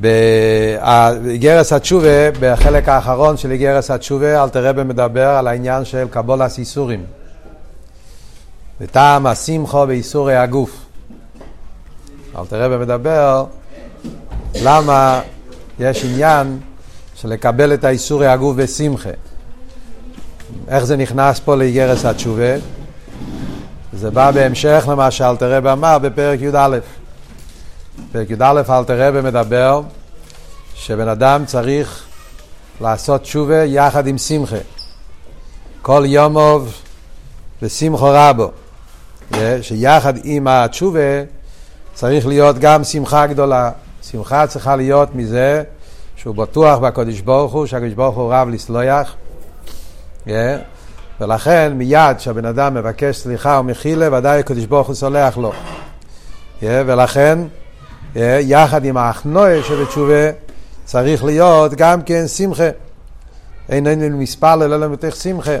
באיגרס התשובה, בחלק האחרון של איגרס התשובה, אלתר רבי מדבר על העניין של קבולס איסורים. וטעם השמחו באיסורי הגוף. אלתר רבי מדבר למה יש עניין של לקבל את האיסורי הגוף בשמחה. איך זה נכנס פה לאיגרס התשובה? זה בא בהמשך למה שאלתר רבי אמר בפרק י"א. פרק י"א אלתר רבי מדבר שבן אדם צריך לעשות תשובה יחד עם שמחה. כל יומוב ושמחו רבו. שיחד עם התשובה צריך להיות גם שמחה גדולה. שמחה צריכה להיות מזה שהוא בטוח בקדוש ברוך הוא, שהקדוש ברוך הוא רב לסלויח. ולכן מיד כשהבן אדם מבקש סליחה ומחילה, ודאי הקדוש ברוך הוא סולח לו. ולכן יחד עם האחנועה שבתשובה צריך להיות גם כן שמחה. אין אין מספר ללא למתך שמחה.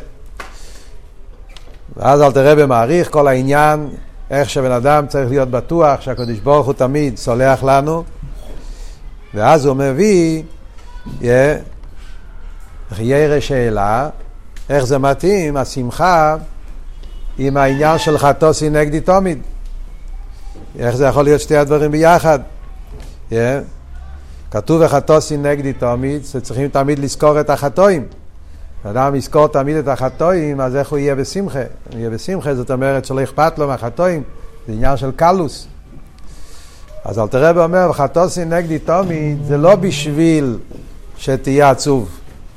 ואז אל תראה במעריך כל העניין, איך שבן אדם צריך להיות בטוח שהקדוש ברוך הוא תמיד סולח לנו, ואז הוא מביא, ירא שאלה, איך זה מתאים, השמחה, עם העניין של חטוסי נגדי תמיד. איך זה יכול להיות שתי הדברים ביחד? Yeah. כתוב וחטוסי נגדי תמיד, שצריכים תמיד לזכור את החטואים. אדם יזכור תמיד את החטואים, אז איך הוא יהיה בשמחה? הוא יהיה בשמחה, זאת אומרת שלא אכפת לו מהחטואים, זה עניין של קלוס. אז אלתר רבי אומר, וחטוסי נגדי תמיד, זה לא בשביל שתהיה עצוב,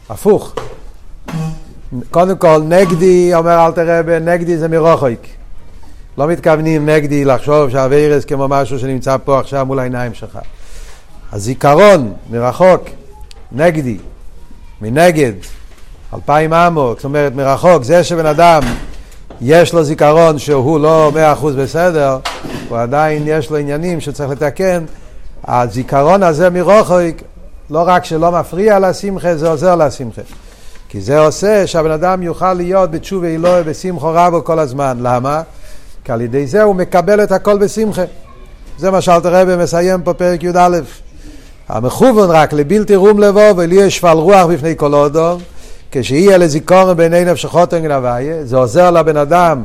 הפוך. קודם כל, נגדי, אומר אלתר רבי, נגדי זה מרוחק. לא מתכוונים נגדי לחשוב שהווירס כמו משהו שנמצא פה עכשיו מול העיניים שלך. הזיכרון מרחוק, נגדי, מנגד, אלפיים עמוק, זאת אומרת מרחוק, זה שבן אדם יש לו זיכרון שהוא לא מאה אחוז בסדר, הוא עדיין יש לו עניינים שצריך לתקן, הזיכרון הזה מרחוק, לא רק שלא מפריע לשמחה, זה עוזר לשמחה. כי זה עושה שהבן אדם יוכל להיות בתשובה אלוהי בשמחו רבו כל הזמן. למה? כי על ידי זה הוא מקבל את הכל בשמחה. זה מה שאלתר רבי מסיים פה פרק י"א. המכוון רק לבלתי רום לבוא ולהיות שפל רוח בפני כל אודום, כשיהיה לזיכורן בעיני נפשכות אין גנביה, זה עוזר לבן אדם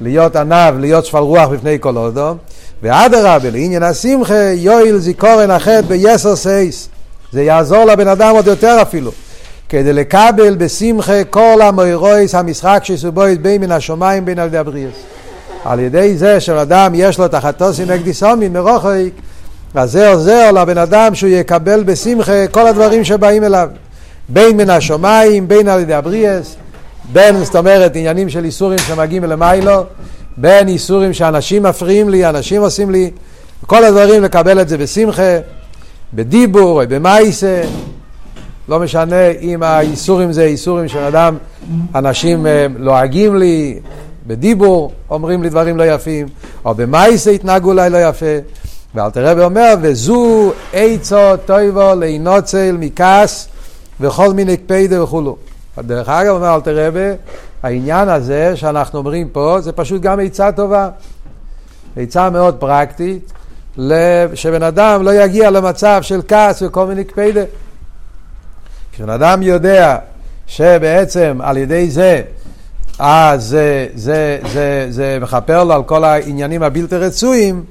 להיות עניו, להיות שפל רוח בפני כל אודום, ואדרבה, לעניין השמחה, יואיל זיכורן החטא ביסר סייס. זה יעזור לבן אדם עוד יותר אפילו. כדי לקבל בשמחה כל המוירויס, המשחק שסובויס בין מן השמיים בין על ידי הבריאס. על ידי זה שאדם יש לו תחתוסי נגדי סומין מרוחק, אז זה עוזר לבן אדם שהוא יקבל בשמחה כל הדברים שבאים אליו. בין מן השמיים, בין על ידי הבריאס, בין, זאת אומרת, עניינים של איסורים שמגיעים למיילו, בין איסורים שאנשים מפריעים לי, אנשים עושים לי, כל הדברים לקבל את זה בשמחה, בדיבור במאייסה, לא משנה אם האיסורים זה איסורים של אדם, אנשים אה, לועגים לי, בדיבור אומרים לי דברים לא יפים, או במאייסה התנהגו אליי לא יפה. ואלתר רבי אומר, וזו עצו טויבו לאינוצל מכעס וכל מיני קפידה וכולו. דרך אגב, אומר אלתר רבי, העניין הזה שאנחנו אומרים פה, זה פשוט גם עצה טובה. עצה מאוד פרקטית, שבן אדם לא יגיע למצב של כעס וכל מיני קפידה. כשבן אדם יודע שבעצם על ידי זה, אה, זה, זה, זה, זה מכפר לו על כל העניינים הבלתי רצויים,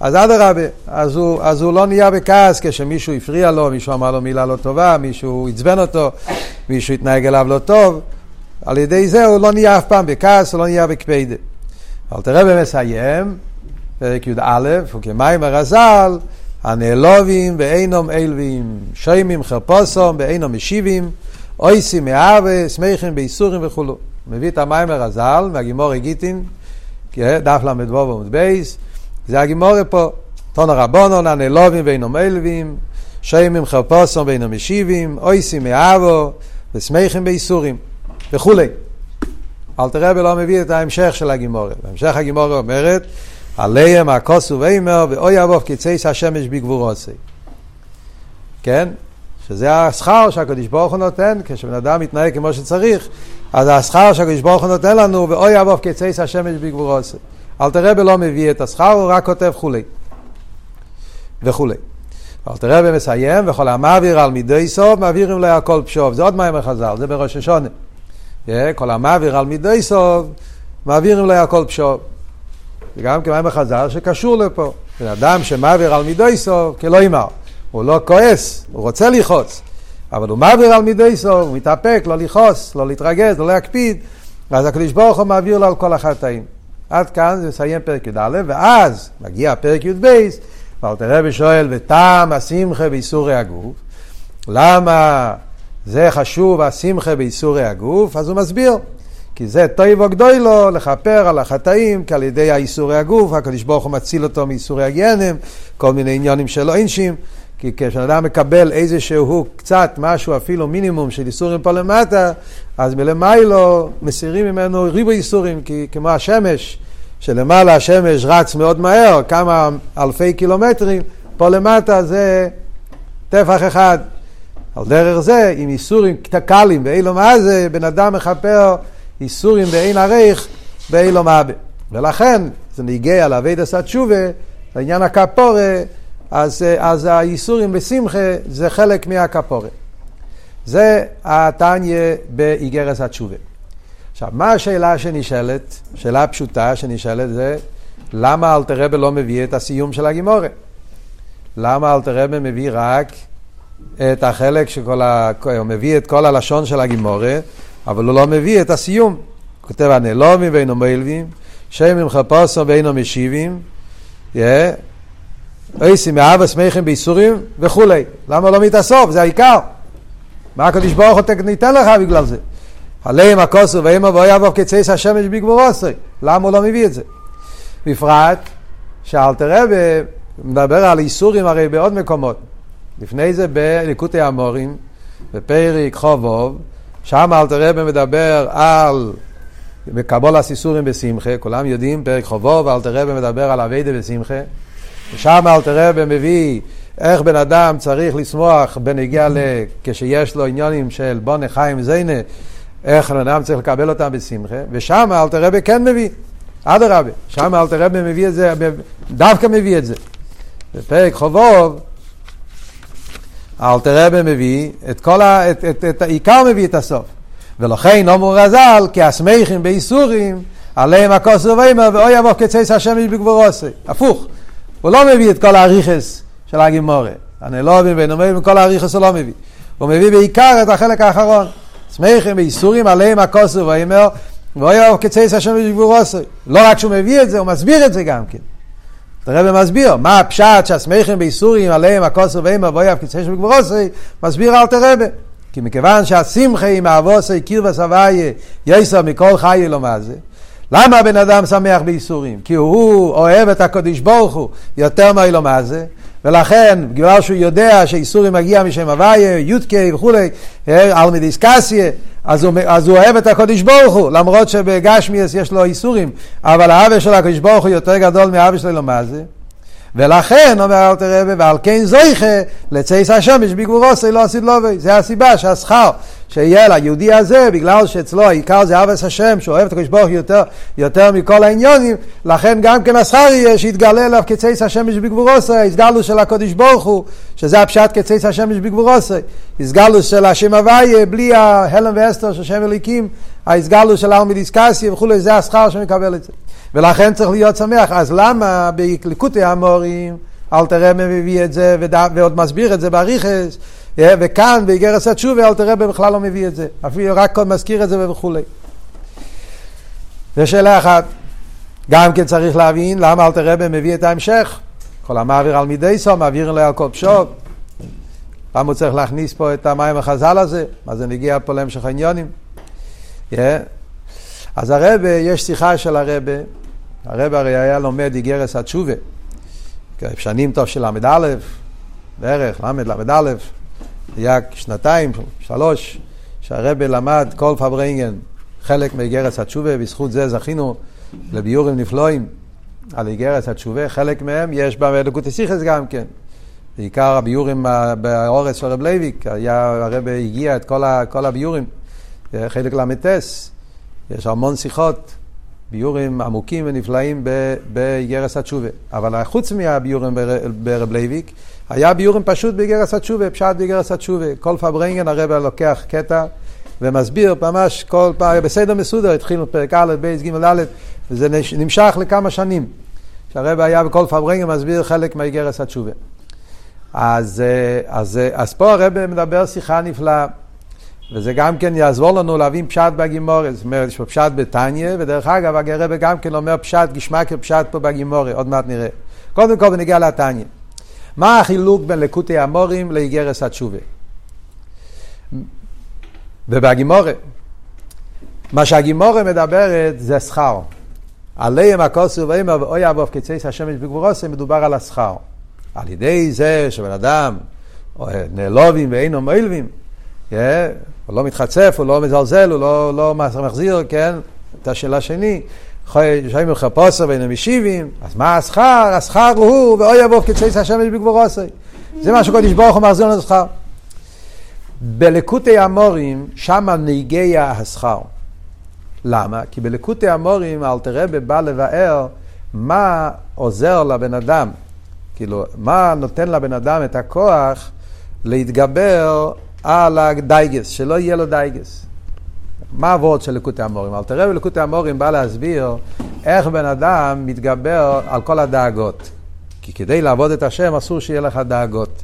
אז אדרבה, אז, אז הוא לא נהיה בכעס כשמישהו הפריע לו, מישהו אמר לו מילה לא טובה, מישהו עצבן אותו, מישהו התנהג אליו לא טוב, על ידי זה הוא לא נהיה אף פעם בכעס, הוא לא נהיה בקפידה. אבל תראה במסיים, פרק י"א, וכמים הרז"ל, הנעלובים ואינום אילבים, שוימים חרפוסום ואינום משיבים, אויסים מאהבה, שמחים באיסורים וכולו. מביא את המים הרז"ל מהגימור הגיטין, דף ל"ו עמוד בייס, זה הגימורה פה, תון הרבונון, הנלובים ואינם אלווים, שיימים חרפוסום ואינם משיבים, אויסים מאבו, ושמחים בייסורים, וכולי. אל תראה ולא מביא את ההמשך של הגימורה. בהמשך הגימורה אומרת, עליהם הכוסו ואימר, ואוי אבוב קצייס השמש בגבורוסי. כן? שזה השכר שהקדוש ברוך הוא נותן, כשבן אדם מתנהג כמו שצריך, אז השכר שהקדוש ברוך הוא נותן לנו, ואוי אבוב קצייס השמש בגבורוסי. אלתר רבי לא מביא את השכר, הוא רק כותב כולי. וכולי. אלתר רבי מסיים, וכל המעביר על מידי סוף, מעבירים לו הכל פשוב. זה עוד מים חז"ל, זה בראש השונה. כל המעביר על מידי סוף, מעבירים לו הכל פשוב. זה גם כמים חז"ל שקשור לפה. בן אדם שמעביר על מידי סוף, כלא ימר. הוא לא כועס, הוא רוצה לכעוס. אבל הוא מעביר על מידי סוף, הוא מתאפק, לא לכעוס, לא להתרגז, לא להקפיד. ואז הקדוש ברוך הוא מעביר לו על כל החטאים. עד כאן זה מסיים פרק י"א, ואז מגיע פרק י"ב, ואלתר רבי שואל, וטעם השמחה באיסורי הגוף, למה זה חשוב השמחה באיסורי הגוף? אז הוא מסביר, כי זה טויבו גדולו לכפר על החטאים, כי על ידי האיסורי הגוף, הקדוש ברוך הוא מציל אותו מאיסורי הגנם, כל מיני עניונים שלא אינשים. כי כשאדם מקבל איזשהו קצת, משהו, אפילו מינימום של איסורים פה למטה, אז מלמיילו מסירים ממנו ריבו איסורים, כי כמו השמש, שלמעלה השמש רץ מאוד מהר, כמה אלפי קילומטרים, פה למטה זה טפח אחד. על דרך זה, עם איסורים קלים באילו מה זה, בן אדם מכפר איסורים באין עריך באילו מה ולכן זה נגיע לאבידס התשובה, לעניין הכפורה, אז, אז האיסורים בשמחה זה חלק מהכפורה. זה התניא באיגרס התשובה. עכשיו, מה השאלה שנשאלת? שאלה פשוטה שנשאלת זה, למה אלתרבה לא מביא את הסיום של הגימורה? למה אלתרבה מביא רק את החלק שכל ה... הוא מביא את כל הלשון של הגימורה, אבל הוא לא מביא את הסיום. הוא כותב הנלומים ואינו מלווים, שם עם חפושו ואינו משיבים, אייסי מאבא שמחים בייסורים וכולי. למה לא מתאסוף? זה העיקר. מה הקדוש ברוך הוא ניתן לך בגלל זה? עליהם הכוסו ואימו ואויבו כצייס השמש בגבורוסי. למה הוא לא מביא את זה? בפרט שאלתר רבי מדבר על איסורים הרי בעוד מקומות. לפני זה בליקוטי המורים, בפרק חובוב, שם אלתר רבי מדבר על בקבול הסיסורים בשמחה, כולם יודעים, פרק חובוב, אלתר רבי מדבר על אביידה בשמחה. ושם אלתר רבי מביא איך בן אדם צריך לשמוח בנגיע ל... כשיש לו עניונים של בונה חיים זיינה, איך בן אדם צריך לקבל אותם בשמחה, ושם אלתר רבי כן מביא, אדרבה, שם אלתר רבי מביא את זה, דווקא מביא את זה. בפרק חובוב, אלתר רבי מביא את כל ה... את, את, את העיקר מביא את הסוף. ולכן אומר רז"ל, כי הסמכים באיסורים, עליהם הכוסו ואימא, ואוי יבוא כצייס השמש בגבורוסי. הפוך. הוא לא מביא את כל האריכס של הגימורה. אני לא מבין בין אומר, כל האריכס הוא לא מביא. הוא מביא בעיקר את החלק האחרון. שמחים ואיסורים עליהם הכוסו ואימר, ואוי כצייס השם בגבורוסי. לא רק שהוא מביא את זה, הוא מסביר את זה גם כן. הרב מסביר, מה הפשט שהסמכים באיסורים עליהם הכוסו ואימר ואוי כצייס בגבורוסי, מסביר אל תרבה. כי מכיוון שהשמחה עם האבוסי קיר וסבייה יסר מכל חיי לו מה זה, למה הבן אדם שמח בייסורים? כי הוא אוהב את הקודש ברוך הוא יותר מאילו מה זה, ולכן, בגלל שהוא יודע שאיסורים מגיע משם הוויה, יודקי וכולי, אה, על מדיסקסיה, אז אז הוא אוהב את הקודש ברוך הוא, למרות שבגשמיאס יש לו איסורים, אבל האווה של הקודש ברוך הוא יותר גדול מהאווה שלו מה זה. ולכן, אומר אלתר רבי, ועל כן זויכה לצייס השמש בגבורוסי לא עשית לובי. זה הסיבה שהשכר שיהיה ליהודי הזה, בגלל שאצלו העיקר זה אבס השם, שהוא אוהב את הקדוש ברוך יותר, יותר מכל העניונים, לכן גם כן השכר יהיה שיתגלה אליו כצייס השמש בגבורוסי, הסגלו של הקדוש ברוך הוא, שזה הפשט כצייס השמש בגבורוסי. הסגלו של השם הוויה, בלי ההלם ואסתר של שם אליקים, ההסגלו של הארמידיסקסיה וכולי, זה השכר שמקבל את זה. ולכן צריך להיות שמח. אז למה בליקוטי המורים, אל תראה מביא את זה ועוד מסביר את זה באריכס, וכאן באיגרס התשובה אל תראה בכלל לא מביא את זה, אפילו רק מזכיר את זה וכולי. זו שאלה אחת. גם כן צריך להבין למה אל תראה מביא את ההמשך. כל המעביר על מידי סו, מעביר לו על כל פשוט. למה הוא צריך להכניס פה את המים החז"ל הזה? מה זה נגיע פה להמשך העניונים? Yeah. אז הרבה, יש שיחה של הרבה, הרבה הרי היה לומד איגרס התשובה, שנים טוב של ל"א, בערך, ל"ד, ל"א, היה שנתיים, שלוש, שהרבה למד כל פברינגן חלק מאיגרס התשובה, בזכות זה זכינו לביורים נפלאים על איגרס התשובה, חלק מהם יש בדקות הסיכס גם כן. בעיקר הביורים באורץ של רב לייביק, הרבה הגיע את כל, ה, כל הביורים, חלק ל"טס. יש המון שיחות, ביאורים עמוקים ונפלאים באיגרס התשובה. אבל חוץ מהביאורים ברב לייביק, היה ביאורים פשוט באיגרס התשובה, פשט באיגרס התשובה. כל פארברענגען הרבי לוקח קטע ומסביר ממש כל פעם, בסדר מסודר, התחילו פרק א', ב', ג', ד', וזה נמשך לכמה שנים. שהרבי היה בכל פארברענגען מסביר חלק מהאיגרס התשובה. אז, אה, אז, אה, אז פה הרבי מדבר שיחה נפלאה. וזה גם כן יעזור לנו להבין פשט בגימורי, זאת אומרת, יש פה פשט בתניא, ודרך אגב, הרב גם כן אומר פשט, גשמק פשט פה בגימורי, עוד מעט נראה. קודם כל בניגיע לתניא. מה החילוק בין לקוטי המורים לאיגרס התשובה? ובגימורי, מה שהגימורי מדברת זה שכר. עליהם הכוסו ואימא ואוי אבוב כצייס השמש בגבורוסי, מדובר על השכר. על ידי זה שבן אדם נעלובים ואינו מוילבים, כן? הוא לא מתחצף, הוא לא מזלזל, הוא לא, לא מחזיר, כן? את השאלה השני, שמים לך פוסר בין המשיבים, אז מה השכר? השכר הוא, ואוי יבוא כצייס השמש בגבורוסי. זה מה שקודש ברוך הוא מחזיר לנו שכר. בלקוטי המורים, שם נהיגיה השכר. למה? כי בלקוטי המורים אלתרבה בא לבאר מה עוזר לבן אדם, כאילו, מה נותן לבן אדם את הכוח להתגבר על הדייגס, שלא יהיה לו דייגס. מה הווארט של לקוטי אמרים? אלטער רבי בלקוטי אמרים בא להסביר איך בן אדם מתגבר על כל הדאגות. כי כדי לעבוד את השם אסור שיהיה לך דאגות.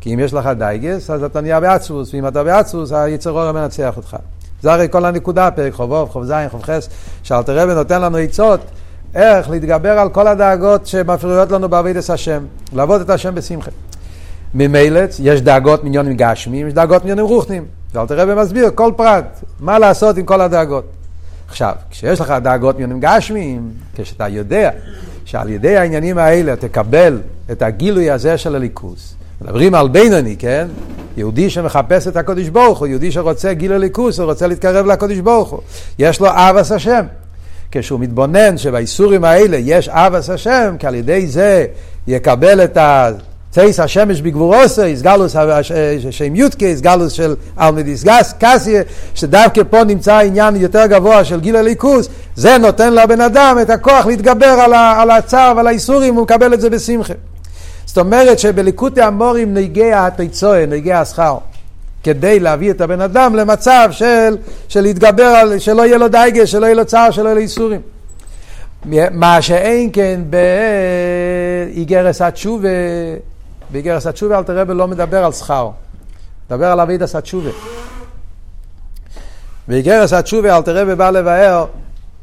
כי אם יש לך דייגס, אז אתה נהיה בעצבוס, ואם אתה בעצבוס, היצר הרע מנצח אותך. זה הרי כל הנקודה, פרק חובוב, חוב זין, חוב חס, שאלתר רבי נותן לנו עצות איך להתגבר על כל הדאגות שמפריעות לנו בעבודת השם, לעבוד את השם בשמחה. ממילא יש דאגות מיליונים גשמיים, יש דאגות מיליונים רוחניים. ואלתר רבי מסביר כל פרט, מה לעשות עם כל הדאגות. עכשיו, כשיש לך דאגות מיליונים גשמיים, כשאתה יודע שעל ידי העניינים האלה תקבל את הגילוי הזה של הליכוס, מדברים על בינוני, כן? יהודי שמחפש את הקודש ברוך הוא, יהודי שרוצה גילוי ליכוס, הוא רוצה להתקרב לקודש ברוך הוא. יש לו אבס השם. כשהוא מתבונן שבאיסורים האלה יש אבס השם, כי על ידי זה יקבל את ה... צייס השמש בגבורוסו, איסגלוס שם יודקה, איסגלוס של אלמדיס קסיה, שדווקא פה נמצא עניין יותר גבוה של גיל הליכוס, זה נותן לבן אדם את הכוח להתגבר על, על הצער ועל האיסורים, הוא מקבל את זה בשמחה. זאת אומרת שבליקוטי המורים נגיע התיצואה, נגיע השכר. כדי להביא את הבן אדם למצב של, של להתגבר על, שלא יהיה לו דייגה, שלא יהיה לו צער, שלא יהיה לו ייסורים. מה שאין כן באיגרס התשובה, באיגרס התשובה אלטער רבי לא מדבר על שכר, מדבר על עבודס התשובה. באיגרס התשובה אלטער רבי בא לבאר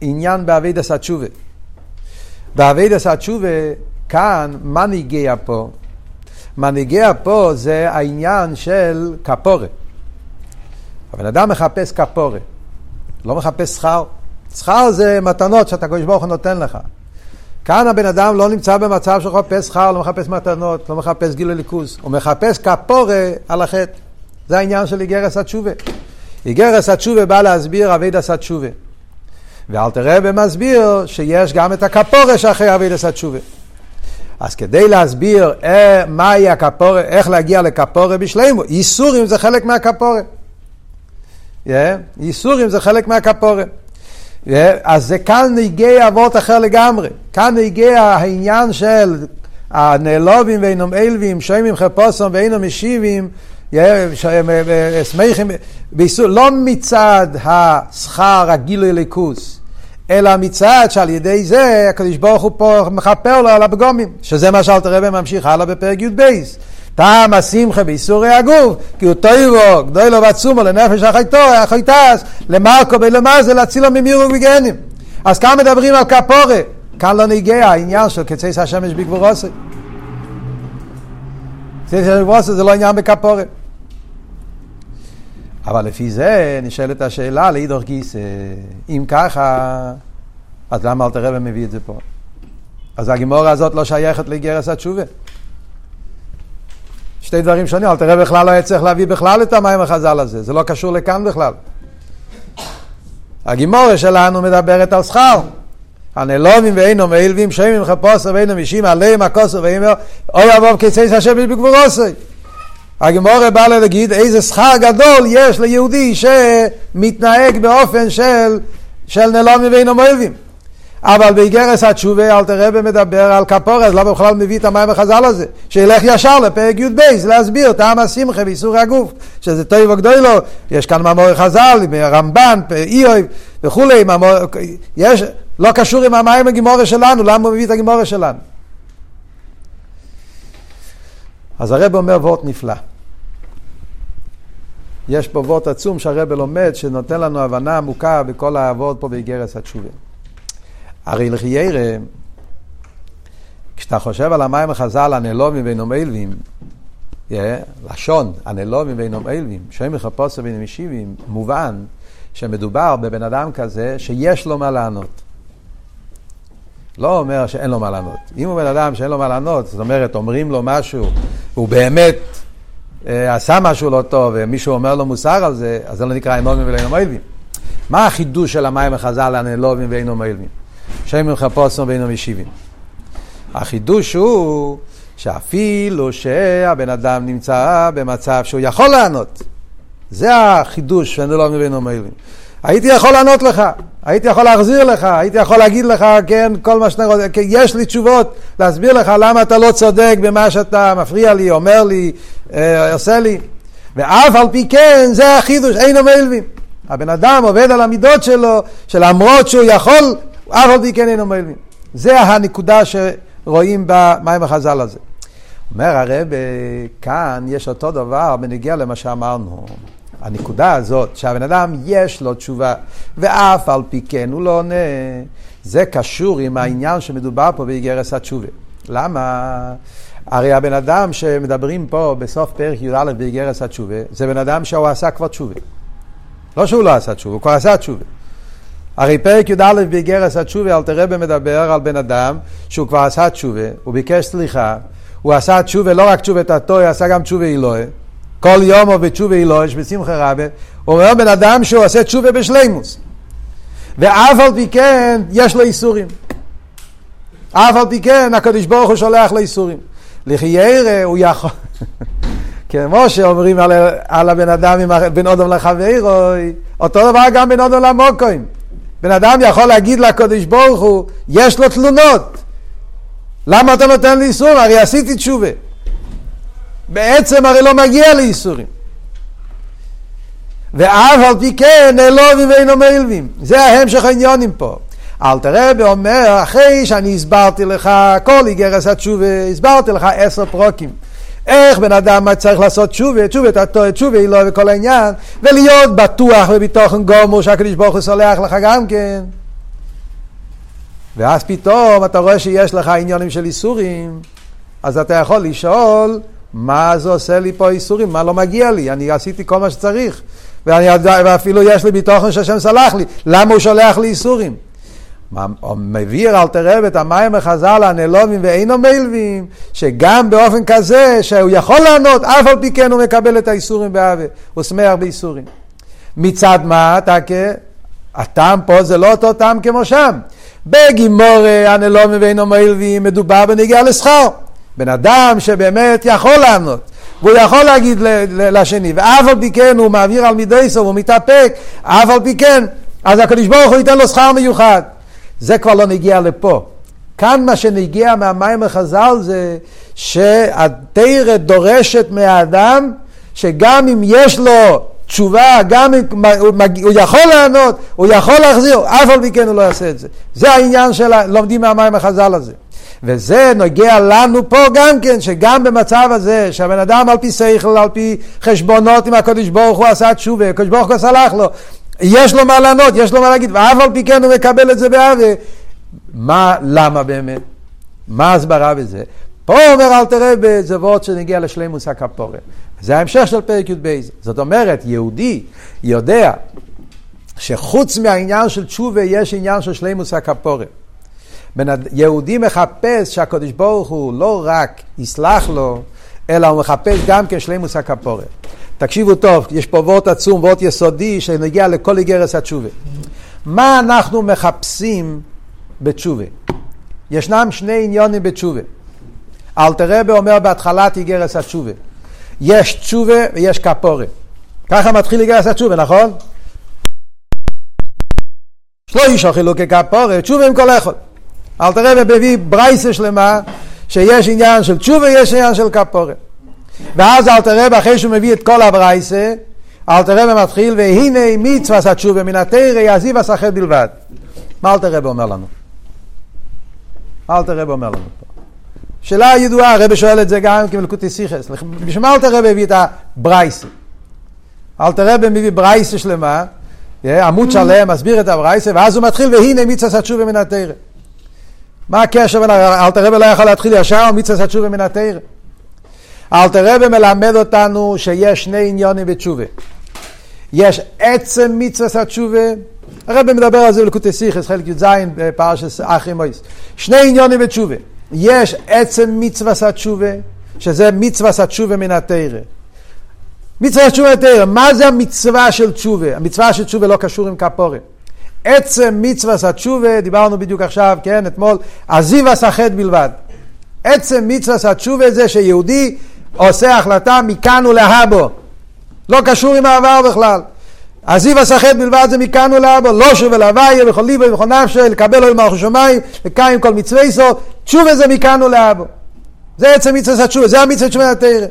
עניין בעבודס התשובה. בעבודס התשובה כאן, מה נגיע פה? מנהיגיה פה זה העניין של כפורה. הבן אדם מחפש כפורה, לא מחפש שכר. שכר זה מתנות שאתה קדוש ברוך הוא נותן לך. כאן הבן אדם לא נמצא במצב של מחפש שכר, לא מחפש מתנות, לא מחפש גילוי ליכוז. הוא מחפש כפורה על החטא. זה העניין של איגרס התשובה. איגרס התשובה בא להסביר אבידס התשובה. ואל תראה ומסביר שיש גם את הכפורה שאחרי אבידס התשובה. אז כדי להסביר אה, מהי הכפורה, איך להגיע לכפורה בשלימו, ייסורים זה חלק מהכפורה. Yeah, ייסורים זה חלק מהכפורה. אז זה כאן הגיע אבות אחר לגמרי. כאן הגיע העניין של הנעלובים ואינם אלווים, שוימים חפוסם ואינם משיבים, שמחים, לא מצד השכר הגילוי ליכוס. אלא מצד שעל ידי זה הקדוש ברוך הוא פה מכפר לו על הפגומים, שזה מה שאלתר רבי ממשיך הלאה בפרק י"ב. טעם השמחה באיסורי הגוף, כי הוא טוירו, גדוי לו ועצומו לנפש החייטס, למרקו ולמזה להצילו ממירו וגנים. אז כאן מדברים על כפורה, כאן לא נגיע העניין של קצי השמש בגבורוסי. קצי השמש בגבורוסי זה לא עניין בכפורה. אבל לפי זה נשאלת השאלה לאידור גיס, אם ככה, אז למה אלתר רבי מביא את זה פה? אז הגימורה הזאת לא שייכת לאיגרס התשובה. שתי דברים שונים, אלתר רבי בכלל לא היה צריך להביא בכלל את המים החז"ל הזה, זה לא קשור לכאן בכלל. הגימורה שלנו מדברת על שכר. הנלומים ואינו מעילבים, שמים חפוסר ואינו משים עליהם הכוסר ואימר, אוי אבוב כצייס השם בגבורוסי. הגמורה בא להגיד איזה שכר גדול יש ליהודי שמתנהג באופן של, של נלום מבין המויבים. אבל באיגרס התשובה אלתר רבי מדבר על כפורס, למה בכלל מביא את המים החז"ל הזה? שילך ישר לפרק י"ב להסביר טעם השמחה ואיסור הגוף, שזה טוב וגדולו, יש כאן מאמור חז"ל, רמב"ן, איוב וכולי, מאמור, יש, לא קשור עם המים הגימורה שלנו, למה הוא מביא את הגימורה שלנו? אז הרב אומר וורט נפלא. יש פה וורט עצום שהרב לומד, שנותן לנו הבנה עמוקה בכל העבוד פה באיגרס התשובה. הרי לחיירא, כשאתה חושב על המים החז"ל, הנלומים ואינם אילבים, לשון, הנלומים ואינם אילבים, שם מחפוש ואינם משיבים, מובן שמדובר בבן אדם כזה שיש לו מה לענות. לא אומר שאין לו מה לענות. אם הוא בן אדם שאין לו מה לענות, זאת אומרת, אומרים לו משהו, הוא באמת אה, עשה משהו לא טוב, ומישהו אומר לו מוסר על זה, אז זה לא נקרא אינומים ולאינום אילבים. מה החידוש של המים החז"ל, הנלובים ואינום אילבים? שם ממך פוסם ואינו משיבים. החידוש הוא שאפילו שהבן אדם נמצא במצב שהוא יכול לענות, זה החידוש שאני לא מבין אומרים. הייתי יכול לענות לך, הייתי יכול להחזיר לך, הייתי יכול להגיד לך, כן, כל מה שאתה רוצה, כן, יש לי תשובות להסביר לך למה אתה לא צודק במה שאתה מפריע לי, אומר לי, אה, עושה לי. ואף על פי כן, זה החידוש, אין המלווים. הבן אדם עובד על המידות שלו, שלמרות שהוא יכול אף על פי כן אינו מלווין. זה הנקודה שרואים במים החז"ל הזה. אומר הרב, כאן יש אותו דבר בנגיע למה שאמרנו. הנקודה הזאת, שהבן אדם יש לו תשובה, ואף על פי כן הוא לא עונה, זה קשור עם העניין שמדובר פה באיגרס התשובה. למה? הרי הבן אדם שמדברים פה בסוף פרק י"א באיגרס התשובה, זה בן אדם שהוא עשה כבר תשובה. לא שהוא לא עשה תשובה, הוא כבר עשה תשובה. הרי פרק י"א באיגרס התשובה, אלתר רבי מדבר על בן אדם שהוא כבר עשה תשובה, הוא ביקש סליחה, הוא עשה תשובה, לא רק תשובה תתוי, עשה גם תשובה אלוהי. כל יום הוא בתשובה אלוהי, בשמחה רבה. הוא אומר בן אדם שהוא עושה תשובה בשלימוס. ואף על פי כן, יש לו איסורים. אף על פי כן, הקדוש ברוך הוא שולח לו איסורים. לחיירא הוא יכול... כמו שאומרים על, על הבן אדם, בין אודם לחברו, אותו דבר גם בין אודם למוקוים. בן אדם יכול להגיד לקדוש ברוך הוא, יש לו תלונות. למה אתה נותן לי איסור? הרי עשיתי תשובה. בעצם הרי לא מגיע לאיסורים. ואף על פי כן אלוהים ואינו מלווים. זה ההמשך העניונים פה. אל תראה ואומר, אחרי שאני הסברתי לך כל איגרס התשובה, הסברתי לך עשר פרוקים. איך בן אדם צריך לעשות תשובה, תשובה, תשובה היא לא וכל העניין, ולהיות בטוח ובתוכן גומר שהקדוש ברוך הוא סולח לך גם כן. ואז פתאום אתה רואה שיש לך עניונים של איסורים, אז אתה יכול לשאול, מה זה עושה לי פה איסורים? מה לא מגיע לי? אני עשיתי כל מה שצריך, ואני, ואפילו יש לי בתוכן שהשם סלח לי, למה הוא שולח לי איסורים? מביא אל תראה את המים החז"ל הנלומים ואינו מלווים, שגם באופן כזה שהוא יכול לענות, אף על פי כן הוא מקבל את האיסורים באווה, הוא שמח באיסורים. מצד מה, תקה? הטעם פה זה לא אותו טעם כמו שם. בגימורי הנלומים ואינו מלווים מדובר בנגיעה לשכר. בן אדם שבאמת יכול לענות. והוא יכול להגיד לשני, ואף על פי כן הוא מעביר על מידי סוף, הוא מתאפק, אף על פי כן, אז הקדוש ברוך הוא ייתן לו שכר מיוחד. זה כבר לא נגיע לפה. כאן מה שנגיע מהמים החז"ל זה שהתרא דורשת מהאדם שגם אם יש לו תשובה, גם אם הוא יכול לענות, הוא יכול להחזיר, אף על פי כן הוא לא יעשה את זה. זה העניין של לומדים מהמים החז"ל הזה. וזה נוגע לנו פה גם כן, שגם במצב הזה, שהבן אדם על פי שכל, על פי חשבונות עם הקדוש ברוך הוא עשה תשובה, הקדוש ברוך הוא סלח לו, יש לו מה לענות, יש לו מה להגיד, ואף על פי כן הוא מקבל את זה באווה. מה, למה באמת? מה ההסברה בזה? פה אומר אל תראה זה וורד שנגיע לשלימוס הכפורה. זה ההמשך של פרק י"ב. זאת אומרת, יהודי יודע שחוץ מהעניין של תשובה יש עניין של שלימוס הכפורה. יהודי מחפש שהקדוש ברוך הוא לא רק יסלח לו, אלא הוא מחפש גם כן שלימוס הכפורה. תקשיבו טוב, יש פה וורט עצום, וורט יסודי, שנגיע לכל איגרס התשובה. מה אנחנו מחפשים בתשובה? ישנם שני עניונים בתשובה. אלתרבה אומר בהתחלת איגרס התשובה. יש תשובה ויש כפורה. ככה מתחיל איגרס התשובה, נכון? שלא אישו חילוקי כפורת, תשובה עם כל אחד. אל תראה מביא ברייסה שלמה, שיש עניין של תשובה, יש עניין של כפורת. ואז אל תראה, אחרי שהוא מביא את כל הברייסה, אל תראה מתחיל, והנה מצווה התשובה מן התרא יעזיב הסחט בלבד. מה אל תראה אומר לנו? מה אל תראה אומר לנו? שאלה ידועה, הרב שואל את זה גם כמלכותי סיכס. בשביל מה אל תראה הביא את הברייסה? אל תראה מביא ברייסה שלמה, עמוד שלם, מסביר את הברייסה, ואז הוא מתחיל, והנה מצווה התשובה מן התרא. מה הקשר בין, אלתר רבי לא יכול להתחיל ישר מצווה התשובה מן התרא. אלתר רבי מלמד אותנו שיש שני עניונים בתשובה. יש עצם מצווה התשובה, הרבי מדבר על זה בלקוטי סיכס, חלק י"ז בפרשת אחרי מויס. שני עניונים בתשובה. יש עצם מצווה התשובה, שזה מצווה התשובה מן התרא. מצווה התשובה מן התרא, מה זה המצווה של תשובה? המצווה של תשובה לא קשור עם כפורת. עצם מצווה התשובה, דיברנו בדיוק עכשיו, כן, אתמול, עזיב הסחט בלבד. עצם מצווה התשובה זה שיהודי עושה החלטה מכאן ולהבו. לא קשור עם העבר בכלל. עזיב הסחט בלבד זה מכאן ולהבו, לא שוב אל הוויה וכל ליבו וכל נפשו, לקבל לו מלכו שמיים, לקיים כל מצווה סו, תשובה זה מכאן ולהבו. זה עצם מצווה התשובה, זה המצווה תשובה התרא.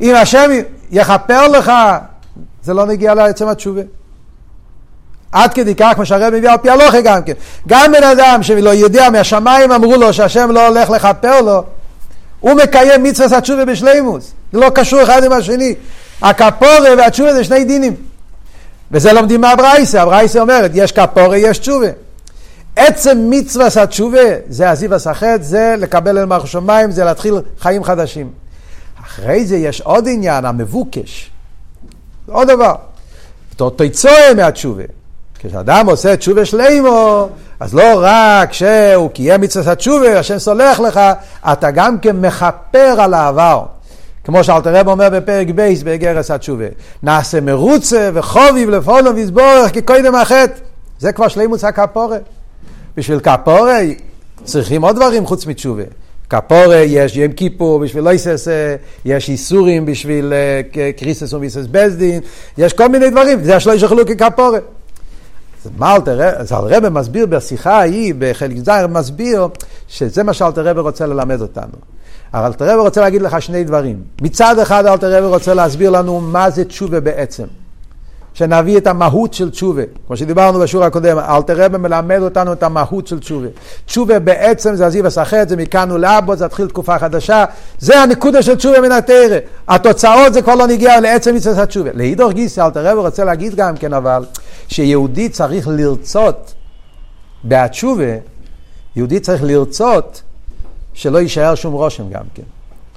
אם השם יכפר לך, זה לא נגיע לעצם התשובה. עד כדי כך, כמו שהרב מביא על פי הלוכה גם כן. גם בן אדם שלא יודע, מהשמיים אמרו לו שהשם לא הולך לכפר לו, הוא מקיים מצווה התשובה בשלימוס. זה לא קשור אחד עם השני. הכפורה והתשובה זה שני דינים. וזה לומדים מהברייסה, הברייסה אומרת, יש כפורה, יש תשובה. עצם מצווה התשובה, זה עזיב הסחט, זה לקבל אל מערכו שמיים, זה להתחיל חיים חדשים. אחרי זה יש עוד עניין, המבוקש. עוד דבר. תוצאה מהתשובה. כשאדם עושה תשובה שלימו, אז לא רק שהוא קיים מצוות התשובה, השם סולח לך, אתה גם כן מכפר על העבר. כמו שאלתר רב אומר בפרק בייס באגרס התשובה. נעשה מרוצה וחוביב לפולו ויסבורך כקודם החטא. זה כבר שלימוס הכפורה. בשביל כפורה צריכים עוד דברים חוץ מתשובה. כפורה יש יום כיפור בשביל לא יסס, יש איסורים בשביל אה, קריסס ומיסס בזדין, יש כל מיני דברים, זה השלוש יאכלו ככפורה. מה אז הרב מסביר בשיחה ההיא, בחלק ז', מסביר שזה מה שאלתר רב רוצה ללמד אותנו. אלתר רב רוצה להגיד לך שני דברים. מצד אחד אלתר רב רוצה להסביר לנו מה זה תשובה בעצם. שנביא את המהות של תשובה. כמו שדיברנו בשיעור הקודם, אלתר רבי מלמד אותנו את המהות של תשובה. תשובה בעצם זה עזיב הסחט, זה מכאן ולאבו, זה התחיל תקופה חדשה. זה הנקודה של תשובה מן התרא. התוצאות זה כבר לא נגיע לעצם מצוות התשובה. להידור גיסא, אלתר רבי רוצה להגיד גם כן אבל, שיהודי צריך לרצות בהתשובה, יהודי צריך לרצות שלא יישאר שום רושם גם כן.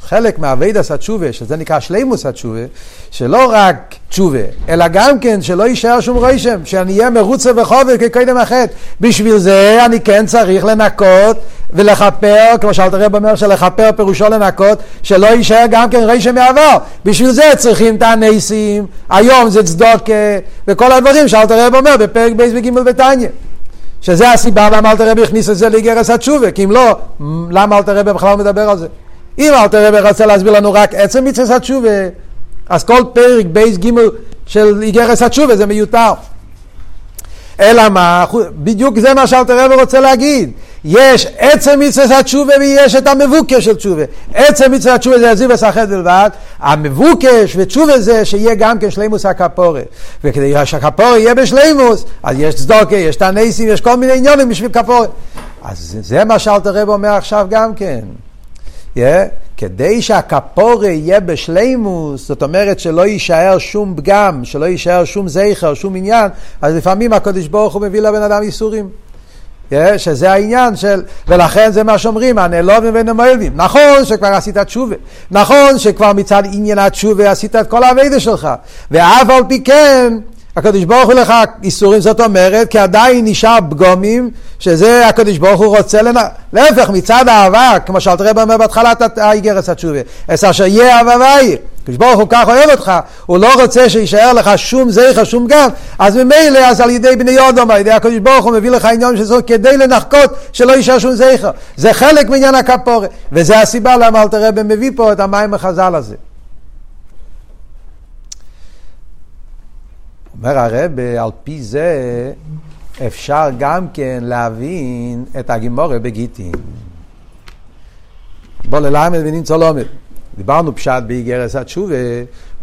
חלק מהאביידס התשובה, שזה נקרא שלימוס התשובה, שלא רק תשובה, אלא גם כן שלא יישאר שום רושם, שאני אהיה מרוצה וחובר כקודם החטא. בשביל זה אני כן צריך לנקות ולכפר, כמו שאלת הרב אומר שלכפר פירושו לנקות, שלא יישאר גם כן רשם מעבר. בשביל זה צריכים תעניסים, היום זה צדקה, וכל הדברים שאלטער רבי אומר בפרק בייס בגימל בתניא. שזה הסיבה למה אלטער רבי הכניס את זה לאיגרס התשובה, כי אם לא, למה אלטער רבי בכלל מדבר על זה? אם אלטער רבי רוצה להסביר לנו רק עצם מצווה התשובה, אז כל פרק בייס גימל של איגרס התשובה זה מיותר. אלא מה, בדיוק זה מה שאלטער רבי רוצה להגיד. יש עצם מצווה התשובה ויש את המבוקש של תשובה. עצם מצווה התשובה זה יזיב וסחט בלבד, המבוקש ותשובה זה שיהיה גם כן שלימוס הכפורה. וכדי שהכפורה יהיה בשלימוס, אז יש צדוקה, יש תנסים, יש כל מיני עניונים בשביל כפורה. אז זה מה שאלתר רבי אומר עכשיו גם כן. Yeah, כדי שהכפורה יהיה בשלימוס, זאת אומרת שלא יישאר שום פגם, שלא יישאר שום זכר, שום עניין, אז לפעמים הקדוש ברוך הוא מביא לבן אדם ייסורים. Yeah, שזה העניין של, ולכן זה מה שאומרים, הנעלובים והנמוילבים. נכון שכבר עשית תשובה, נכון שכבר מצד עניין התשובה עשית את כל האביידה שלך, ואף על פי כן, הקדוש ברוך הוא לך איסורים, זאת אומרת, כי עדיין נשאר פגומים, שזה הקדוש ברוך הוא רוצה לנ... להפך, מצד האהבה, כמו שאלתר רב אומר בהתחלת האיגרס התשובה, אשר יהיה אהבה ואי. הקדוש ברוך הוא כך אוהב אותך, הוא לא רוצה שיישאר לך שום זכר, שום גם, אז ממילא, אז על ידי בני יודום, על ידי הקדוש ברוך הוא מביא לך עניין של זאת כדי לנחקות שלא יישאר שום זכר. זה חלק מעניין הכפורת, וזה הסיבה למה אלתר רב מביא פה את המים החז"ל הזה. אומר הרב, על פי זה, אפשר גם כן להבין את הגימורה בגיטין. בוא ללמד ונמצא לומד. דיברנו פשט באיגרס התשובה,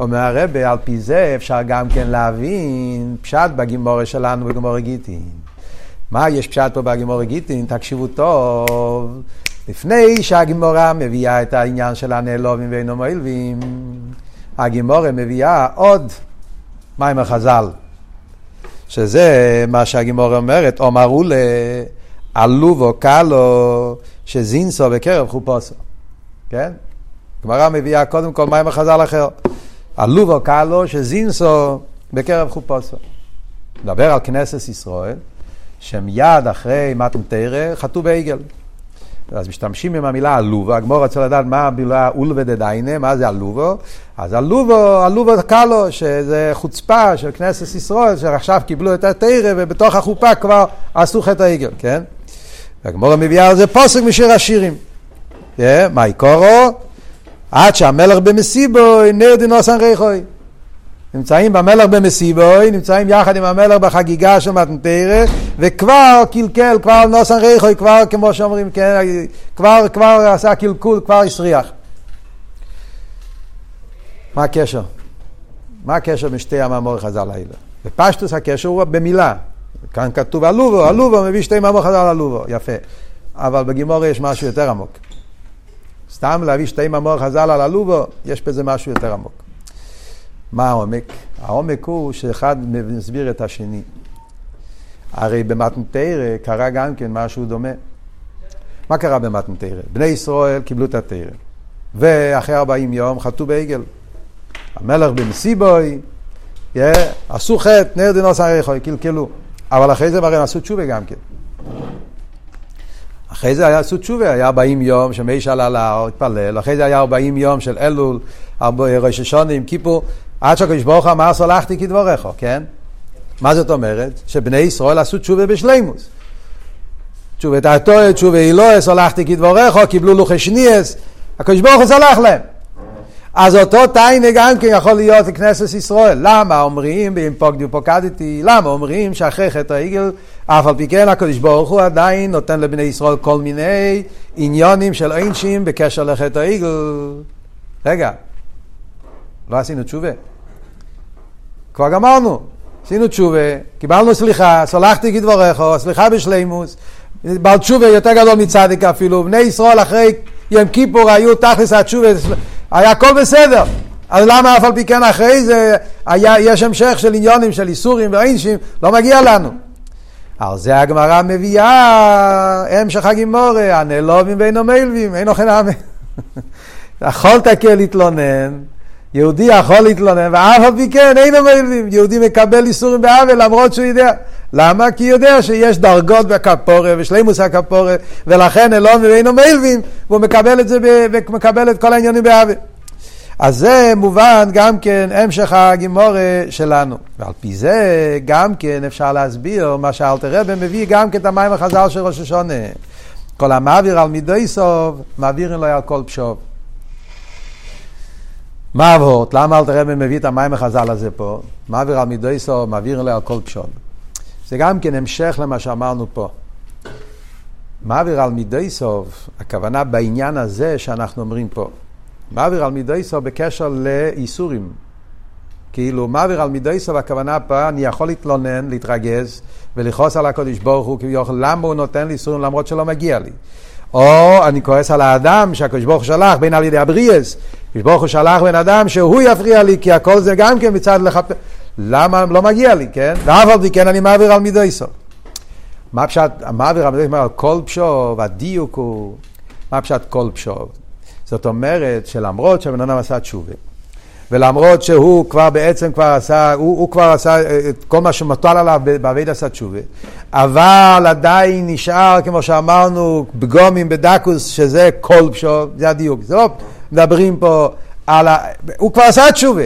אומר הרבה, על פי זה אפשר גם כן להבין פשט בגימורה שלנו בגימורה גיטין. מה יש פשט פה בגימורה גיטין? תקשיבו טוב. לפני שהגימורה מביאה את העניין של הנעלובים ואינו מועלבים, הגימורה מביאה עוד מים החז"ל, שזה מה שהגימורה אומרת, אומרו לעלובו קלו שזינסו בקרב חופוסו, כן? גמרא מביאה קודם כל מים החז"ל אחר, עלובו קלו שזינסו בקרב חופוסו. מדבר על כנסת ישראל, שמיד אחרי מתן תרא חטאו בעגל. אז משתמשים עם המילה עלובו, הגמור רוצה לדעת מה המילה אולווה דדיינה, מה זה עלובו, אז עלובו, עלובו קלו, שזה חוצפה של כנסת ישראל, שעכשיו קיבלו את התרא ובתוך החופה כבר עשו חטא העגל, כן? והגמור מביאה על זה פוסק משיר השירים. מה יקורו? עד שהמלך במסיבו נר דינוסן ריחוי. נמצאים במלך במסיבוי, נמצאים יחד עם המלך בחגיגה של מתנתרא, וכבר קלקל, כבר נוסן ריחוי, כבר כמו שאומרים, כן, כבר, כבר עשה קלקול, כבר הסריח. מה הקשר? מה הקשר בין שתי המאמור חז"ל האלה? בפשטוס הקשר הוא במילה. כאן כתוב עלובו, עלובו מביא שתי מאמור חז"ל עלובו, יפה. אבל בגימור יש משהו יותר עמוק. סתם להביא שתי מאמור חז"ל על עלובו, יש בזה משהו יותר עמוק. מה העומק? העומק הוא שאחד מסביר את השני. הרי במתנתרא קרה גם כן משהו דומה. מה קרה במתנתרא? בני ישראל קיבלו את התרא, ואחרי 40 יום חטאו בעגל. המלך במסיבוי, עשו חטא, נר דינוס הרחוי, קלקלו. אבל אחרי זה הרי עשו תשובה גם כן. אחרי זה היה עשו תשובה, היה 40 יום שמי שעלה להר, התפלל, אחרי זה היה 40 יום של אלול, ראש השונה עם כיפור, עד שהקדוש ברוך הוא אמר סולחתי כדבריך, כן? מה זאת אומרת? שבני ישראל עשו תשובה בשלימוס. תשובה תעתו, תשובה אילוה, סולחתי כדבריך, קיבלו לוחי שניאס, הקדוש ברוך הוא סלח להם. אז אותו טיינה גם כן יכול להיות לכנסת ישראל. למה אומרים, ואם פוקדי ופוקדתי, למה אומרים שאחרי חטא העגל, אף על פי כן הקדוש ברוך הוא עדיין נותן לבני ישראל כל מיני עניונים של ענשים בקשר לחטא העגל. רגע, לא עשינו תשובה. כבר גמרנו, עשינו תשובה, קיבלנו סליחה, סלחתי כדבריך, סליחה בשלימוס, בעל תשובה יותר גדול מצדיק אפילו, בני ישראל אחרי יום כיפור היו תכלס התשובה, היה הכל בסדר. אז למה אף על פי כן אחרי זה היה, יש המשך של עניונים, של איסורים ואינשים, לא מגיע לנו. על זה הגמרא מביאה המשך הגימורי, הנלובים ואינו מלווים, אינו חינם. יכולת כן להתלונן, יהודי יכול להתלונן, ואף על פי כן אין המלווים. יהודי מקבל איסורים בעוול למרות שהוא יודע. למה? כי יודע שיש דרגות בכפורה ושלימוס הכפורה, ולכן אלון ואינו מלווים, והוא מקבל את זה, ומקבל את כל העניינים בעוול. אז זה מובן גם כן המשך הגימורה שלנו. ועל פי זה גם כן אפשר להסביר מה שאלתר רבי מביא גם כן את המים החז"ל של ראש השונה. כל המעביר על מידוי סוף, מעבירים לו על כל פשוב. מה אבות? למה אלתר רבי מביא את המים החז"ל הזה פה? מעביר על מידוי סוף, מעביר על כל פשוב. זה גם כן המשך למה שאמרנו פה. מעביר על מידוי סוף, הכוונה בעניין הזה שאנחנו אומרים פה. מעביר על מידייסו בקשר לאיסורים. כאילו, מעביר על מידייסו, הכוונה פה, אני יכול להתלונן, להתרגז, ולכעוס על הקודש ברוך הוא, כביכול, למה הוא נותן לי איסורים למרות שלא מגיע לי. או אני כועס על האדם שהקדוש ברוך הוא שלח, בין על ידי הבריאס, ברוך הוא שלח בן אדם שהוא יפריע לי, כי הכל זה גם כן מצד לחפש. למה לא מגיע לי, כן? ואף על פי כן אני מעביר על מידייסו. מה פשט, מעביר על מידייסו, כל פשוב, הדיוק הוא, מה פשט כל פשוב? זאת אומרת שלמרות שבן אדם עשה תשובה, ולמרות שהוא כבר בעצם כבר עשה, הוא, הוא כבר עשה את כל מה שמוטל עליו בעביד עשה תשובה, אבל עדיין נשאר, כמו שאמרנו, פגומים בדקוס, שזה כל פשו, זה הדיוק. זה לא מדברים פה על ה... הוא כבר עשה תשובה.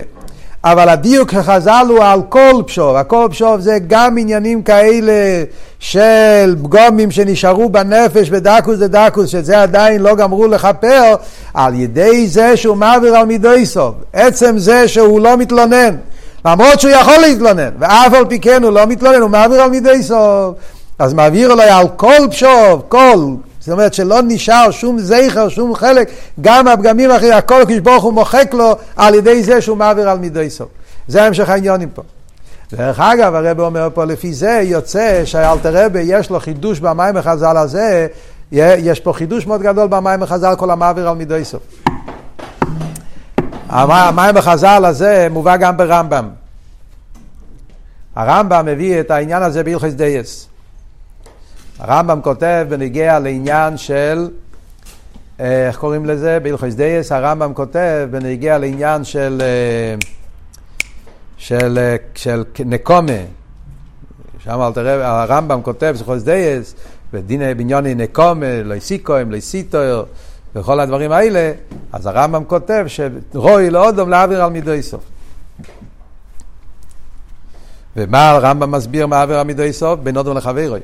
אבל הדיוק החז"ל הוא על כל פשוב, הכל פשוב זה גם עניינים כאלה של פגומים שנשארו בנפש בדקוס דדקוס, שזה עדיין לא גמרו לכפר, על ידי זה שהוא מעביר על מידוי סוף. עצם זה שהוא לא מתלונן, למרות שהוא יכול להתלונן, ואף על פי כן הוא לא מתלונן, הוא מעביר על מידי סוף. אז מעביר אליי על כל פשוב, כל, זאת אומרת שלא נשאר שום זכר, שום חלק, גם הפגמים האחרים, הכל הקדוש ברוך הוא מוחק לו על ידי זה שהוא מעביר על מידי סוף. זה המשך העניונים פה. דרך אגב, הרב אומר פה, לפי זה יוצא שהאלתר רבי יש לו חידוש במים החז"ל הזה, יש פה חידוש מאוד גדול במים החז"ל, כל המעביר על מידי סוף. המים החז"ל הזה מובא גם ברמב"ם. הרמב"ם מביא את העניין הזה בהלכס דייס. הרמב"ם כותב בנגיע לעניין של, אה, איך קוראים לזה? בהלכס דייס הרמב"ם כותב בנגיע לעניין של, אה, של, אה, של נקומה. שם הרמב"ם כותב, זכוס דייס, ודיני בניוני נקומה, לא הסיקוים, לא הסיתויר, וכל הדברים האלה, אז הרמב"ם כותב שרוי לאודום להעביר על מידו סוף. ומה הרמב"ם מסביר מעביר על מידו סוף? בין אודום לחברוי.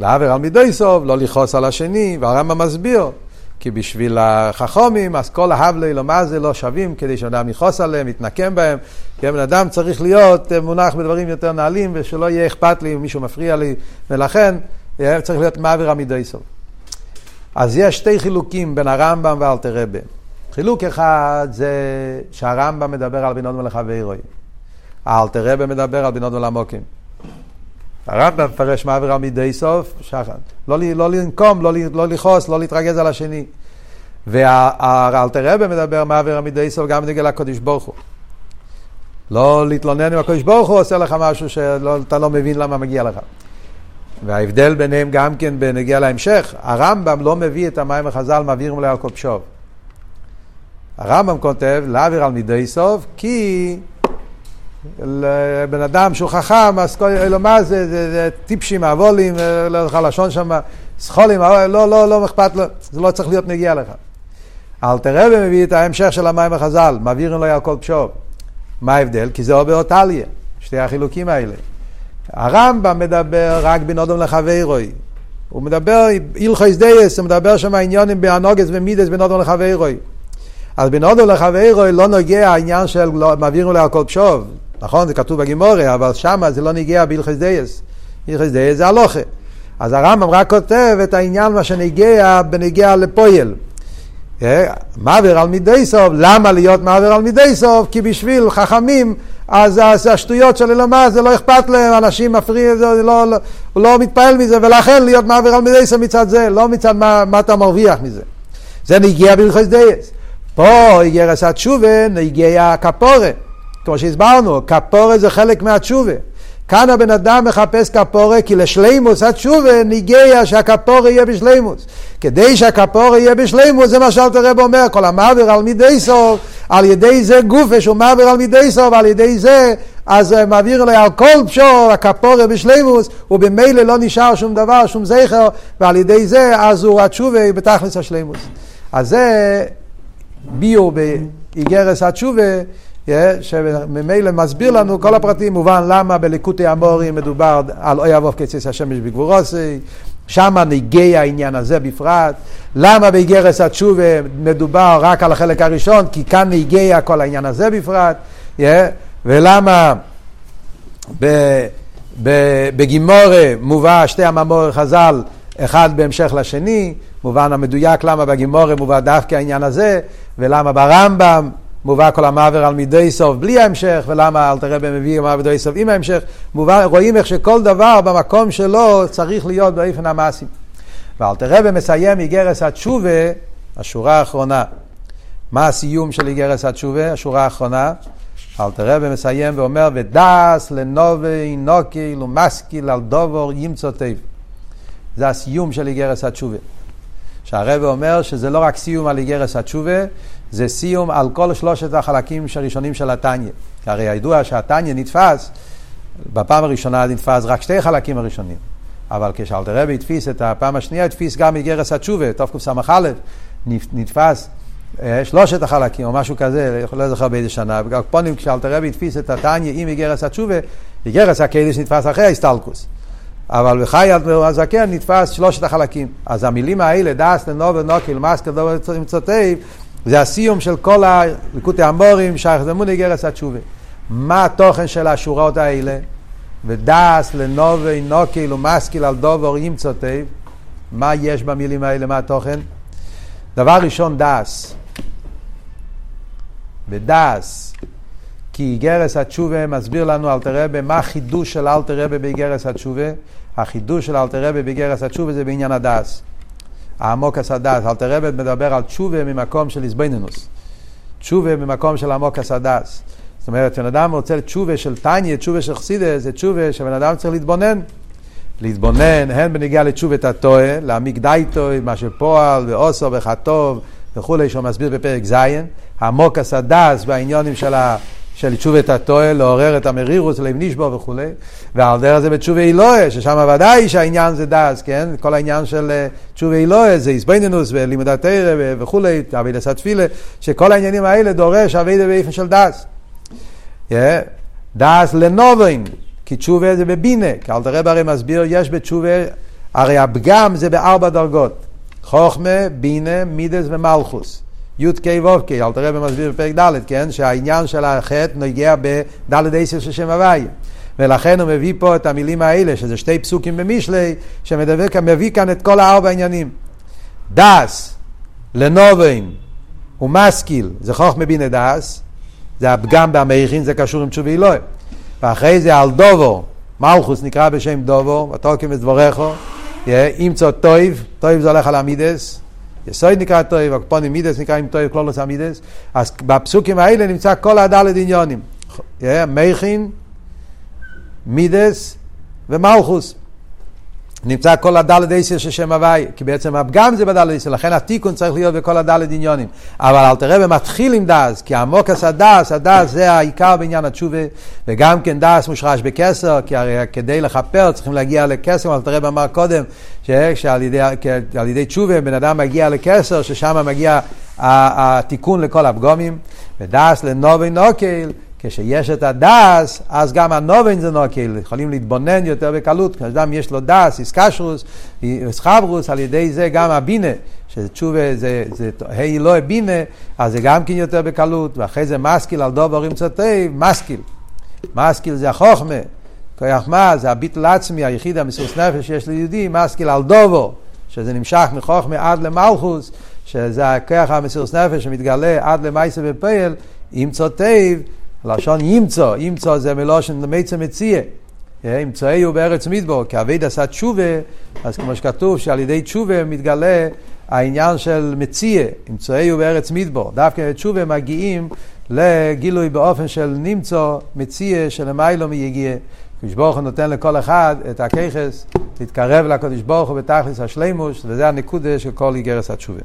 להעביר על מידו סוף, לא לכעוס על השני, והרמב"ם מסביר, כי בשביל החכומים, אז כל ההבלי לא מה זה לא שווים כדי שאדם יכעוס עליהם, יתנקם בהם, כי בן אדם צריך להיות מונח בדברים יותר נעלים, ושלא יהיה אכפת לי אם מישהו מפריע לי, ולכן צריך להיות מעביר עמידי סוף. אז יש שתי חילוקים בין הרמב"ם ואלתר רבה. חילוק אחד זה שהרמב"ם מדבר על בינות ולחברוי. האלתר רבה מדבר על בינות ולעמוקים. הרמב"ם מפרש מעביר עמידי סוף, שחד. לא, לא לנקום, לא, לא לכעוס, לא להתרגז על השני. והאלתר רבה מדבר מעביר עמידי סוף גם בנגל הקודש ברוך הוא. לא להתלונן עם הקודש ברוך הוא עושה לך משהו שאתה לא מבין למה מגיע לך. וההבדל ביניהם גם כן בנגיע להמשך, הרמב"ם לא מביא את המים החז"ל, מעבירים עליה על כל פשוב. הרמב"ם כותב, להעביר על מידי סוף, כי לבן אדם שהוא חכם, אז כל, אלו מה זה, זה, זה טיפשים, אבולים, לא לך לשון שם, סחולים, לא, לא, לא אכפת לו, זה לא צריך להיות נגיע לך. אלתר רבי מביא את ההמשך של המים החז"ל, מעבירים לו על כל פשוב. מה ההבדל? כי זה עובר אותליה, שתי החילוקים האלה. הרמב"ם מדבר רק בין אודום לחברוי. הוא מדבר, הלכות דעות, הוא מדבר שם העניינים בהנהגת המידות בין אדם לחברו. אז בין אדם לחברו לא נוגע העניין של לא, מעבירים לו על כל פשעיו. נכון, זה כתוב בגמרא, אבל שם זה לא נוגע בהלכות דעות. הלכות דעות זה הלכה. אז הרמב"ם רק כותב את העניין מה שנוגע בנוגע לפועל. אה, מעביר על מידותיו, למה להיות מעביר על מידותיו? כי בשביל חכמים אז, השטויות של אלומה זה לא אכפת להם, אנשים מפריעים, לא, לא, הוא לא מתפעל מזה, ולכן להיות מעביר על מידי מצד זה, לא מצד מה, מה אתה מרוויח מזה. זה נגיע בלכוס דייס. פה איגרס התשובה, נגיע כפורה. כמו שהסברנו, כפורה זה חלק מהתשובה. כאן הבן אדם מחפש כפורה, כי לשלימוס התשובה ניגיה שהכפורה יהיה בשלימוס. כדי שהכפורה יהיה בשלימוס, זה מה שאלתר רב אומר, כל המעביר על מידי סוף, על ידי זה גופה שהוא מעביר על מידי סוף, על ידי זה, אז מעביר לו על כל פשור, הכפורה בשלימוס, ובמילא לא נשאר שום דבר, שום זכר, ועל ידי זה, אז הוא התשובה בתכלס השלימוס. אז זה ביור באיגרס התשובה. שממילא מסביר לנו כל הפרטים, מובן למה בליקוטי המורים מדובר על אוי אבוב קציס השמש בגבורוסי, שם נגיע העניין הזה בפרט, למה באיגרס התשובה מדובר רק על החלק הראשון, כי כאן נגיע כל העניין הזה בפרט, ולמה בגימורה מובא שתי הממורי חז"ל, אחד בהמשך לשני, מובן המדויק למה בגימורה מובא דווקא העניין הזה, ולמה ברמב"ם מובא כל המעבר על מידי סוף בלי ההמשך, ולמה אל תראה במביא מעבר מידי סוף עם ההמשך, מובא, רואים איך שכל דבר במקום שלו צריך להיות באופן המעשי. ואל תראה במסיים איגרס התשובה, השורה האחרונה. מה הסיום של אגרת התשובה? השורה האחרונה. אלטער רבי מסיים ואומר, ודעת לנבון נקל ומשכיל על דבר ימצא טוב. זה הסיום של אגרת התשובה. שהרבי אומר שזה לא רק סיום על אגרת התשובה, זה סיום על כל שלושת החלקים הראשונים של התניא. הרי הידוע שהתניא נדפס, בפעם הראשונה נדפס רק שתי חלקים הראשונים. אבל כשאלטער רבי הדפיס את הפעם השנייה, הדפיס גם אגרת התשובה, תקס"א, נדפס אה, שלושת החלקים או משהו כזה, לא זוכר באיזה שנה. בכל אופן כשאלטער רבי הדפיס את התניא עם אגרת התשובה, אגרת הקודש נדפס אחרי ההסתלקות. אבל בחיי הזקן נדפס שלושת החלקים. אז המילים האלה, דעת, לנבון, נקל, משכיל, דבר, טוב, זה הסיום של כל הליקוטי אמרים, שייך זמון אגרת התשובה. מה התוכן של השורות האלה, ודעת לנבון נקל ומשכיל על דבר ימצא טוב, מה יש במילים האלה, מה התוכן? דבר ראשון, דעת. בדעת, כי אגרת התשובה מסביר לנו אלטער רבי מה החידוש של אלטער רבי באגרת התשובה. החידוש של אלטער רבי באגרת התשובה זה בעניין הדעת. העמקת הדעת. אלטער רבי מדבר על תשובה ממקום של התבוננות. תשובה ממקום של העמקת הדעת. זאת אומרת, כשבן אדם רוצה תשובה של תניא, תשובה של חסידות, זה תשובה שבן אדם צריך להתבונן. להתבונן, הן בנוגע לתשובה תתאה, להעמיק דעתו, מה שפועל ועושה וכתוב וכולי, שהוא מסביר בפרק ז', העמקת הדעת בעניינים של, ה, של תשובה תתאה, לעורר את המרירות, לב נשבר וכולי, ועל דרך זה בתשובה עילאה, ששם ודאי שהעניין זה דעת, כן? כל העניין של אה, תשובה עילאה זה התבוננות ולימוד התורה וכולי, עבודת התפילה, שכל העניינים האלה דורש עבודה באופן של דעת. Yeah. דס לנובן, כי תשובה זה בבינה, כי אלתר רב הרי מסביר, יש בתשובה, הרי הפגם זה בארבע דרגות, חוכמה, בינה, מידס ומלכוס. י"ק ו"ק, אלתר רב מסביר בפרק ד', כן, שהעניין של החטא נוגע בד' עשר של שם הוויה. ולכן הוא מביא פה את המילים האלה, שזה שתי פסוקים במשלי, שמביא כאן את כל הארבע עניינים. דס, לנובן ומשכיל, זה חוכמה בינה דעת, זה הפגם במוחין, זה קשור עם תשובה עילאה. ואחרי זה על דבר, מלכות נקרא בשם דבר, ותקם את דבריך, ימצא טוב, טוב זה הולך על המידות, יסוד נקרא טוב, על כל פנים מידות נקראים טוב כללות המידות, אז בפסוקים האלה נמצא כל הד' עניינים, מוחין, מידות ומלכות. נמצא כל הד' אותיות של שם הוי', כי בעצם הפגם זה בד' אותיות, לכן התיקון צריך להיות בכל הד' עניינים. אבל אלטער רבי מתחיל עם דעת, כי העמקת הדעת, הדעת זה העיקר בעניין התשובה, וגם כן דעת מושרש בכתר, כי הרי כדי לכפר צריכים להגיע לכתר, אלטער רבי אמר קודם, שעל ידי, ידי תשובה בן אדם מגיע לכתר, ששם מגיע התיקון לכל הפגומים, ודעת לנבון נקל, כשיש את הדעת, אז גם הנבון זה נקל, יכולים להתבונן יותר בקלות, כשאדם יש לו דעת, התקשרות, איסחברוס, על ידי זה גם הבינה, שתשובה זה, זה היי לא בינה, אז זה גם כן יותר בקלות, ואחרי זה מסקיל על דובר עם צוטי, מסקיל. מסקיל זה החוכמה, כוח מה, זה הביטל עצמי, היחיד המסוס נפש שיש ליהודי, מסקיל על דובר, שזה נמשך מחוכמה עד למלכוס, שזה הכוח המסוס נפש שמתגלה עד למייסה ופייל, עם צוטי, לשון ימצא, ימצא זה מלושן למיצה מציע. ימצאי הוא בארץ מדבור, כי אביד עשה תשובה, אז כמו שכתוב שעל ידי תשובה מתגלה העניין של מציע, ימצאי הוא בארץ מדבור. דווקא בתשובה מגיעים לגילוי באופן של נמצא, מציע, שלמיילו מיגיע. קדוש ברוך הוא נותן לכל אחד את הככס, להתקרב לקדוש ברוך הוא בתכלס השלימוש, וזה הנקודה של כל איגרס התשובה.